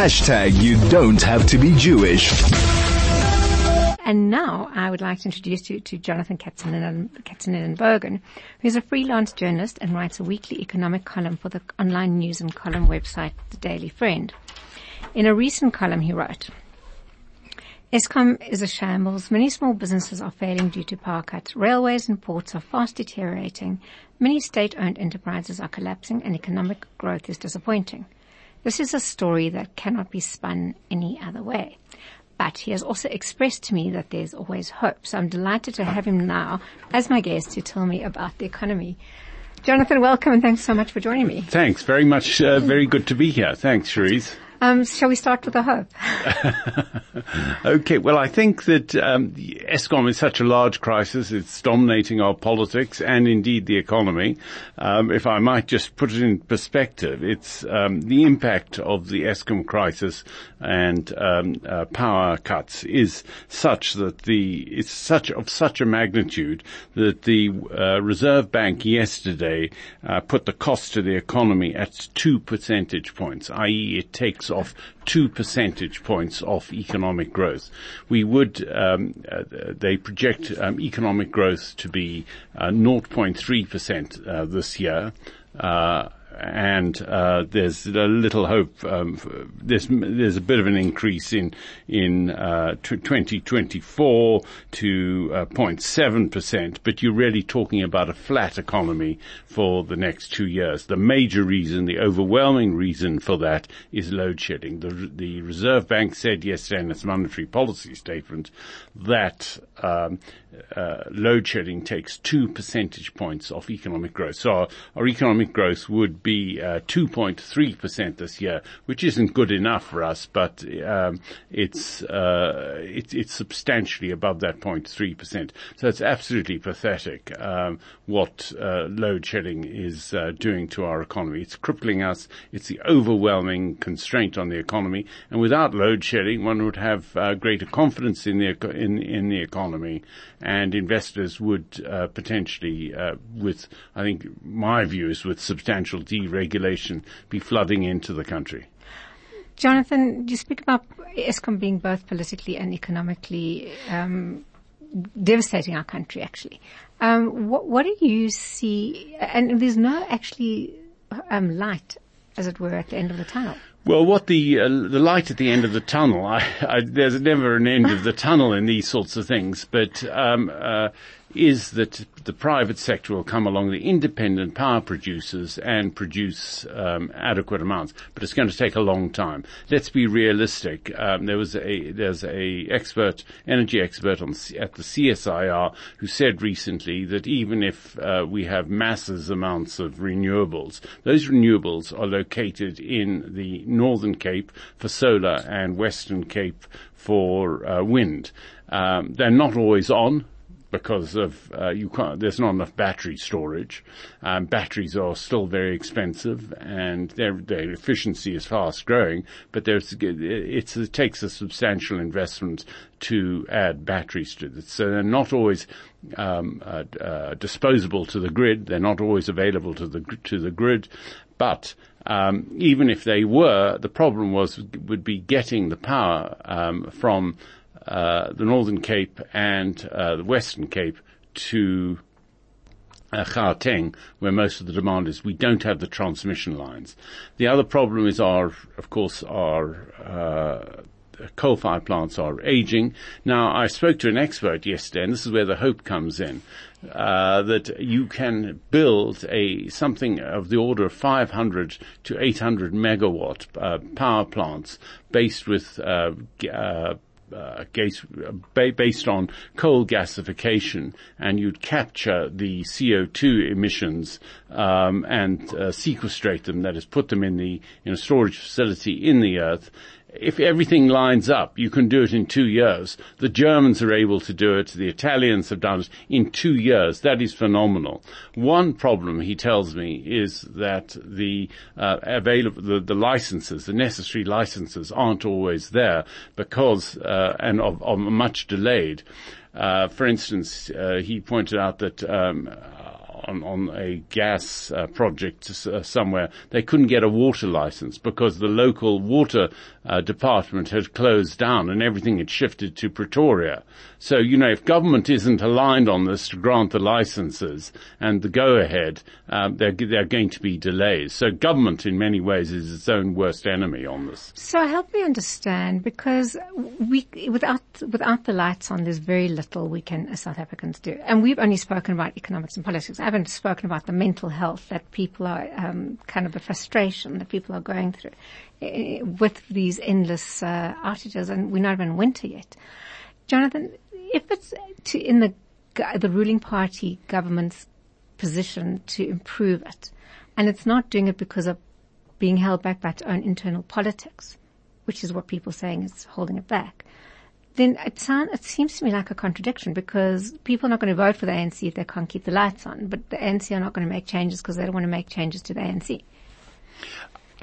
Hashtag you don't have to be Jewish. And now I would like to introduce you to Jonathan Katzenellenbogen, who is a freelance journalist and writes a weekly economic column for the online news and column website, The Daily Friend. In a recent column he wrote, Eskom is a shambles. Many small businesses are failing due to power cuts. Railways and ports are fast deteriorating. Many state-owned enterprises are collapsing and economic growth is disappointing. This is a story that cannot be spun any other way but he has also expressed to me that there's always hope. So I'm delighted to have him now as my guest to tell me about the economy. Jonathan, welcome and thanks so much for joining me. Thanks very much. Uh, very good to be here. Thanks, Cherise. Um, shall we start with the hope? okay. Well, I think that um, Eskom is such a large crisis; it's dominating our politics and indeed the economy. Um, if I might just put it in perspective, it's um, the impact of the Eskom crisis and um, uh, power cuts is such that the it's such of such a magnitude that the uh, Reserve Bank yesterday uh, put the cost to the economy at two percentage points, i.e., it takes off two percentage points off economic growth. We would, um, uh, they project um, economic growth to be uh, 0.3% uh, this year. Uh, and uh, there's a little hope. Um, there's there's a bit of an increase in in uh, 2024 to uh, 0.7 percent, but you're really talking about a flat economy for the next two years. The major reason, the overwhelming reason for that, is load shedding. The the Reserve Bank said yesterday in its monetary policy statement that um, uh, load shedding takes two percentage points off economic growth. So our, our economic growth would be uh, 2.3% this year, which isn't good enough for us, but um, it's, uh, it, it's substantially above that 0.3%. So it's absolutely pathetic um, what uh, load shedding is uh, doing to our economy. It's crippling us. It's the overwhelming constraint on the economy. And without load shedding, one would have uh, greater confidence in the in in the economy and investors would uh, potentially, uh, with I think my view is with substantial deregulation, be flooding into the country. Jonathan, you speak about Eskom being both politically and economically um, devastating our country. Actually, um, what, what, do you see? And there's no actually um, light, as it were, at the end of the tunnel. Well, what the uh, the light at the end of the tunnel? I, I, there's never an end of the tunnel in these sorts of things, but um, uh, is that the private sector will come along, the independent power producers, and produce um, adequate amounts. But it's going to take a long time. Let's be realistic. Um, there was a there's a expert, energy expert on at the CSIR who said recently that even if uh, we have masses amounts of renewables, those renewables are located in the Northern Cape for solar and Western Cape for uh, wind. Um, they're not always on because of uh, you can't. There's not enough battery storage. Um, batteries are still very expensive, and their their efficiency is fast growing. But there's it takes a substantial investment to add batteries to this. So they're not always um, uh, uh, disposable to the grid. They're not always available to the to the grid, but um, even if they were, the problem was would be getting the power um, from the Northern Cape and uh, the Western Cape to uh, Gauteng, where most of the demand is. We don't have the transmission lines. The other problem is our, of course, our uh, coal-fired plants are aging. Now, I spoke to an expert yesterday, and this is where the hope comes in. Uh, that you can build a something of the order of 500 to 800 megawatt uh, power plants based with uh, uh based on coal gasification, and you'd capture the CO2 emissions um, and uh, sequestrate them. That is, put them in the in a storage facility in the earth, if everything lines up, you can do it in two years. The Germans are able to do it. The Italians have done it in two years. That is phenomenal. One problem, he tells me, is that the uh, available the, the, licenses, the necessary licenses, aren't always there because uh, and are, much delayed. Uh, for instance, uh, he pointed out that um, on, on a gas uh, project uh, somewhere. They couldn't get a water license because the local water uh, department had closed down and everything had shifted to Pretoria. So, you know, if government isn't aligned on this to grant the licenses and the go ahead, um, there, there are going to be delays. So government in many ways is its own worst enemy on this. So help me understand because we, without, without the lights on, there's very little we can as South Africans do. And we've only spoken about economics and politics. I haven't spoken about the mental health that people are, um, kind of the frustration that people are going through uh, with these endless uh, outages and we're not even winter yet. Jonathan, if it's to, in the the ruling party government's position to improve it, and it's not doing it because of being held back by its own internal politics, which is what people are saying is holding it back, then it, sound, it seems to me like a contradiction because people are not going to vote for the ANC if they can't keep the lights on, but the ANC are not going to make changes because they don't want to make changes to the ANC.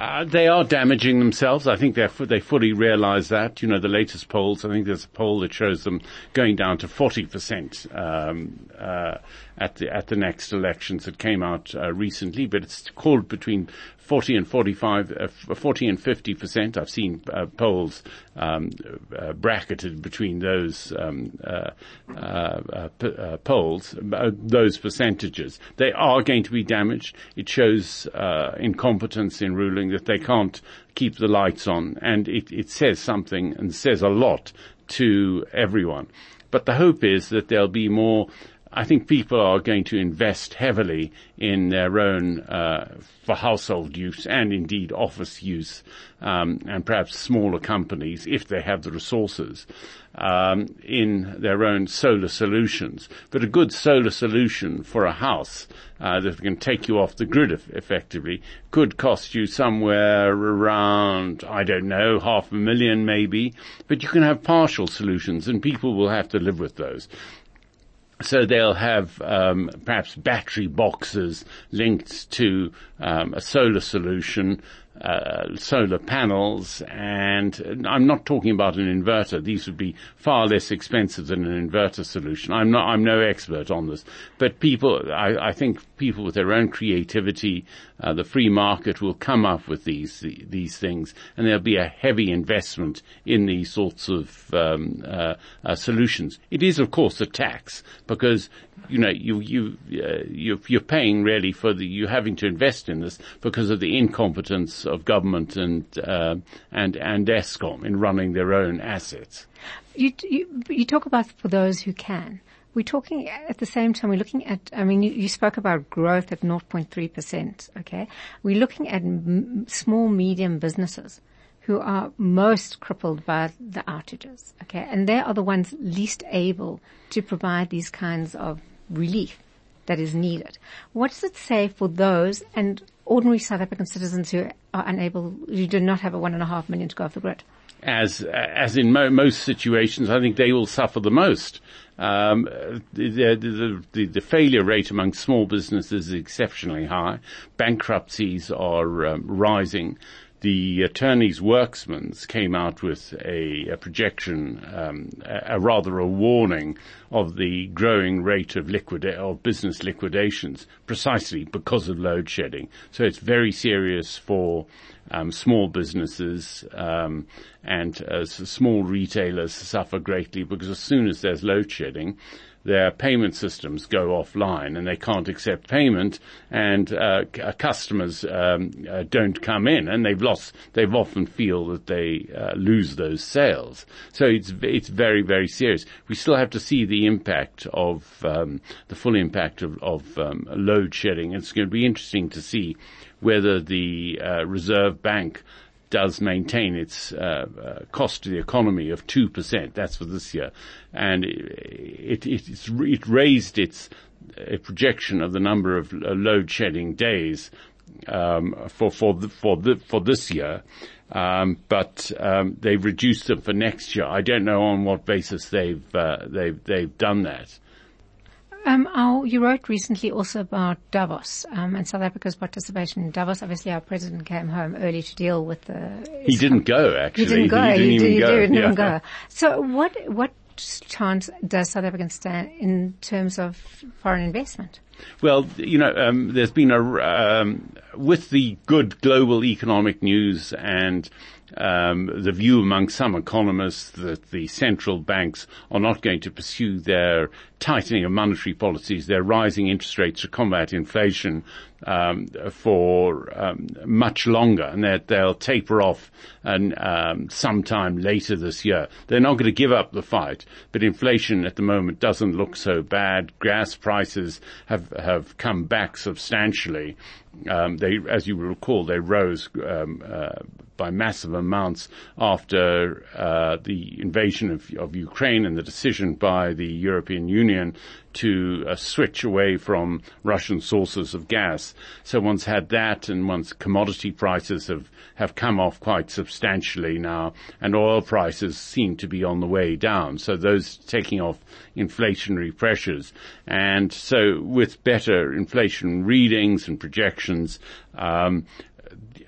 Uh, they are damaging themselves. I think they they fully realise that. You know, the latest polls. I think there's a poll that shows them going down to forty percent um, uh, at the at the next elections that came out uh, recently. But it's called between 40 and 45, uh, 40 and 50 percent. I've seen uh, polls um, uh, bracketed between those um, uh, uh, p- uh, polls, those percentages. They are going to be damaged. It shows incompetence in ruling that they can't keep the lights on, and it, it says something and says a lot to everyone. But the hope is that there'll be more I think people are going to invest heavily in their own uh, for household use and indeed office use, um, and perhaps smaller companies if they have the resources um, in their own solar solutions. But a good solar solution for a house uh, that can take you off the grid effectively could cost you somewhere around I don't know half a million maybe. But you can have partial solutions, and people will have to live with those. So they'll have um, perhaps battery boxes linked to um, a solar solution, uh, solar panels, and I'm not talking about an inverter. These would be far less expensive than an inverter solution. I'm not, I'm no expert on this, but people, I, I think people with their own creativity, uh, the free market will come up with these these things, and there'll be a heavy investment in these sorts of um, uh, uh, solutions. It is, of course, a tax because you know, you, you, uh, you're, you're paying really for the, you having to invest in this because of the incompetence of government and, uh, and, and Eskom in running their own assets. You, you, you talk about for those who can. We're talking at the same time, we're looking at, I mean, you, you spoke about growth at 0.3%, okay? We're looking at m- small, medium businesses who are most crippled by the outages, okay? And they are the ones least able to provide these kinds of relief that is needed. What does it say for those and ordinary South African citizens who are unable, who do not have a one and a half million to go off the grid? As as in mo- most situations, I think they will suffer the most. Um, the, the, the, the, failure rate among small businesses is exceptionally high. Bankruptcies are um, rising the attorneys' Werksmans came out with a, a projection, um, a, a, rather a warning of the growing rate of of business liquidations, precisely because of load shedding. So it's very serious for um, small businesses um, and uh, small retailers suffer greatly because as soon as there's load shedding, their payment systems go offline and they can't accept payment and uh, uh, customers um, uh, don't come in and they've lost they've often feel that they uh, lose those sales. So it's it's very very serious. We still have to see the impact of um, the full impact of, of um, load shedding. It's going to be interesting to see whether the uh, reserve bank does maintain its uh, uh, cost to the economy of 2%. That's for this year. And it, it, it raised its projection of the number of uh, load shedding days um, for, for, the, for, the, for this year. Um, but um, they've reduced them for next year. I don't know on what basis they've uh, they've they've done that. Um, our, you wrote recently also about Davos um, and South Africa's participation in Davos. Obviously, our president came home early to deal with the. He didn't go. Actually, he didn't go. He didn't, he, even, he go. didn't yeah. even go. So, what what chance does South Africa stand in terms of foreign investment? Well, you know, um, there's been a um, with the good global economic news and um, the view among some economists that the central banks are not going to pursue their tightening of monetary policies, their rising interest rates to combat inflation um, for um, much longer, and that they'll taper off and um, sometime later this year. They're not going to give up the fight, but inflation at the moment doesn't look so bad. Gas prices have have come back substantially. Um, they, as you will recall, they rose um, uh, by massive amounts after uh, the invasion of, of, Ukraine and the decision by the European Union to uh, switch away from Russian sources of gas. So once had that, and once commodity prices have have come off quite substantially now, and oil prices seem to be on the way down. So those taking off inflationary pressures, and so with better inflation readings and projections. Um,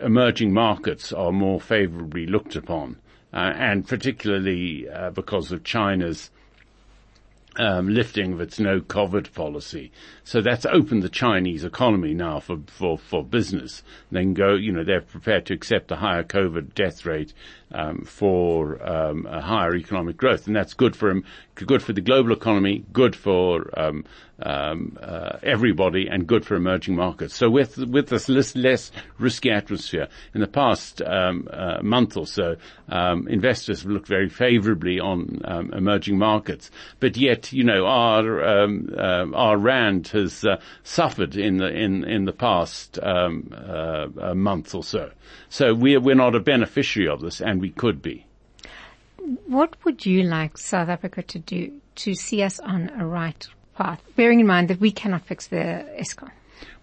emerging markets are more favorably looked upon, uh, and particularly uh, because of China's um, lifting of its no COVID policy. So that's opened the Chinese economy now for, for, for business. They can go, you know, they're prepared to accept a higher COVID death rate um, for um, higher economic growth, and that's good for them, good for the global economy, good for um, um, uh, everybody, and good for emerging markets. So with with this less, less risky atmosphere, in the past um, uh, month or so, um, investors have looked very favourably on um, emerging markets, but yet you know our uh, our rand has uh, suffered in the in in the past uh, month or so. So we're we're not a beneficiary of this, and we could be. What would you like South Africa to do to see us on a right path, bearing in mind that we cannot fix the Eskom?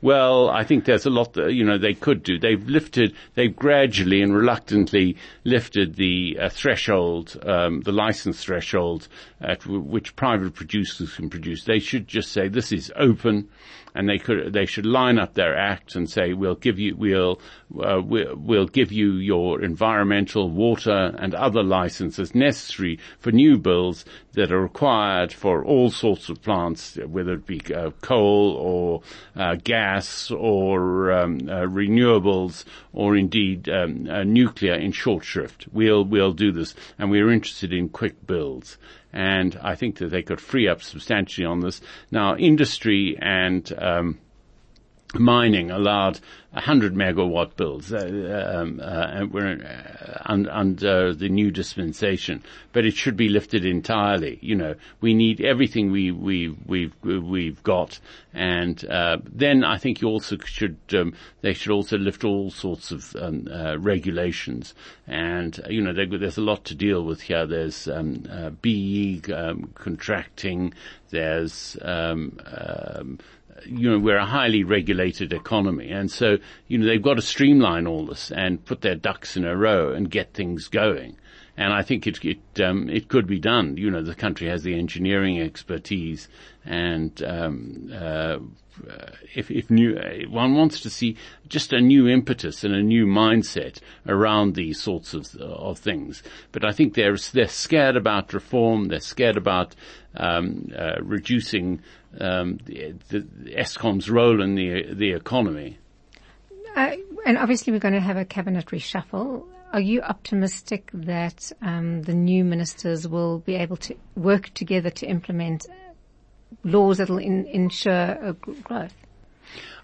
Well, I think there's a lot that, you know, they could do. They've lifted, they've gradually and reluctantly lifted the uh, threshold, um, the license threshold at w- which private producers can produce. They should just say this is open and they could, they should line up their act and say we'll give you, we'll, uh, we'll, give you your environmental, water and other licenses necessary for new bills that are required for all sorts of plants, whether it be uh, coal or uh, gas or um, uh, renewables or indeed um, uh, nuclear in short shrift. We'll we'll do this, and we're interested in quick builds. And I think that they could free up substantially on this. Now, industry and um, mining allowed 100 megawatt builds uh, um, uh, uh, under the new dispensation, but it should be lifted entirely. You know, we need everything we we we've we've got, and uh, then I think you also should um, they should also lift all sorts of um, uh, regulations, and you know there's a lot to deal with here. There's um, uh, BE um, contracting. There's um, you know, we're a highly regulated economy. And so, you know, they've got to streamline all this and put their ducks in a row and get things going. And I think it, it, um, it could be done. You know, the country has the engineering expertise and, um, uh, if, if new, one wants to see just a new impetus and a new mindset around these sorts of, of things. But I think they're, they're scared about reform. They're scared about, um, uh, reducing um, the, the Eskom's role in the the economy. Uh, and obviously, we're going to have a cabinet reshuffle. Are you optimistic that um, the new ministers will be able to work together to implement laws that will ensure growth?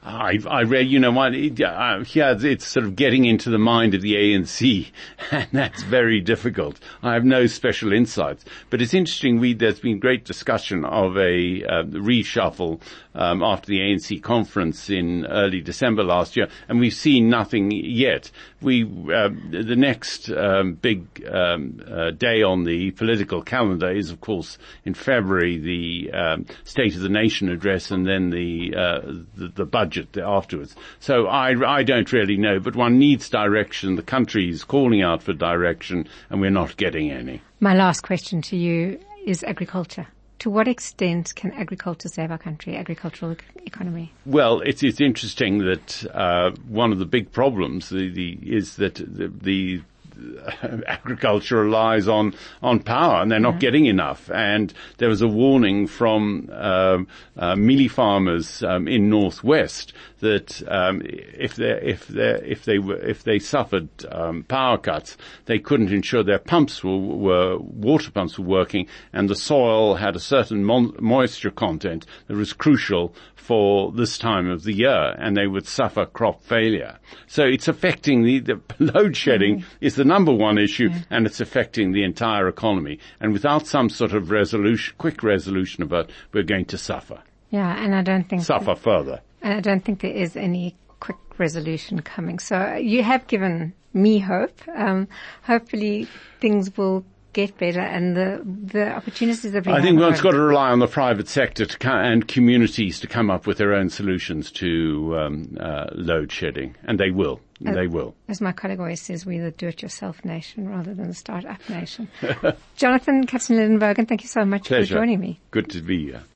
I, I read, you know what, uh, yeah, it's sort of getting into the mind of the ANC, and that's very difficult. I have no special insights, but it's interesting. We, there's been great discussion of a uh, reshuffle um, after the ANC conference in early December last year, and we've seen nothing yet. We, uh, the next um, big um, uh, day on the political calendar is, of course, in February, the um, State of the Nation address, and then the uh, the, the budget budget afterwards. So I, I don't really know, but one needs direction. The country is calling out for direction and we're not getting any. My last question to you is agriculture. To what extent can agriculture save our country, agricultural economy? Well, it's it's interesting that uh, one of the big problems the, the, is that the, the agriculture relies on on power, and they're not getting enough. And there was a warning from um, uh, mealie farmers um, in northwest that um, if they if they if they were if they suffered um, power cuts, they couldn't ensure their pumps were, were water pumps were working, and the soil had a certain mon- moisture content that was crucial for this time of the year, and they would suffer crop failure. So it's affecting the, the load shedding mm. is the number one issue, mm. and it's affecting the entire economy. And without some sort of resolution, quick resolution of it, we're going to suffer. Yeah, and I don't think suffer that, further. And I don't think there is any quick resolution coming. So you have given me hope. Um, hopefully things will get better and the the opportunities that we I think one's got to rely on the private sector to and communities to come up with their own solutions to um, uh, load shedding, and they will. As, they will. As my colleague always says, we're the do-it-yourself nation rather than the start-up nation. Jonathan Katzenellenbogen, thank you so much Pleasure. for joining me. Good to be here.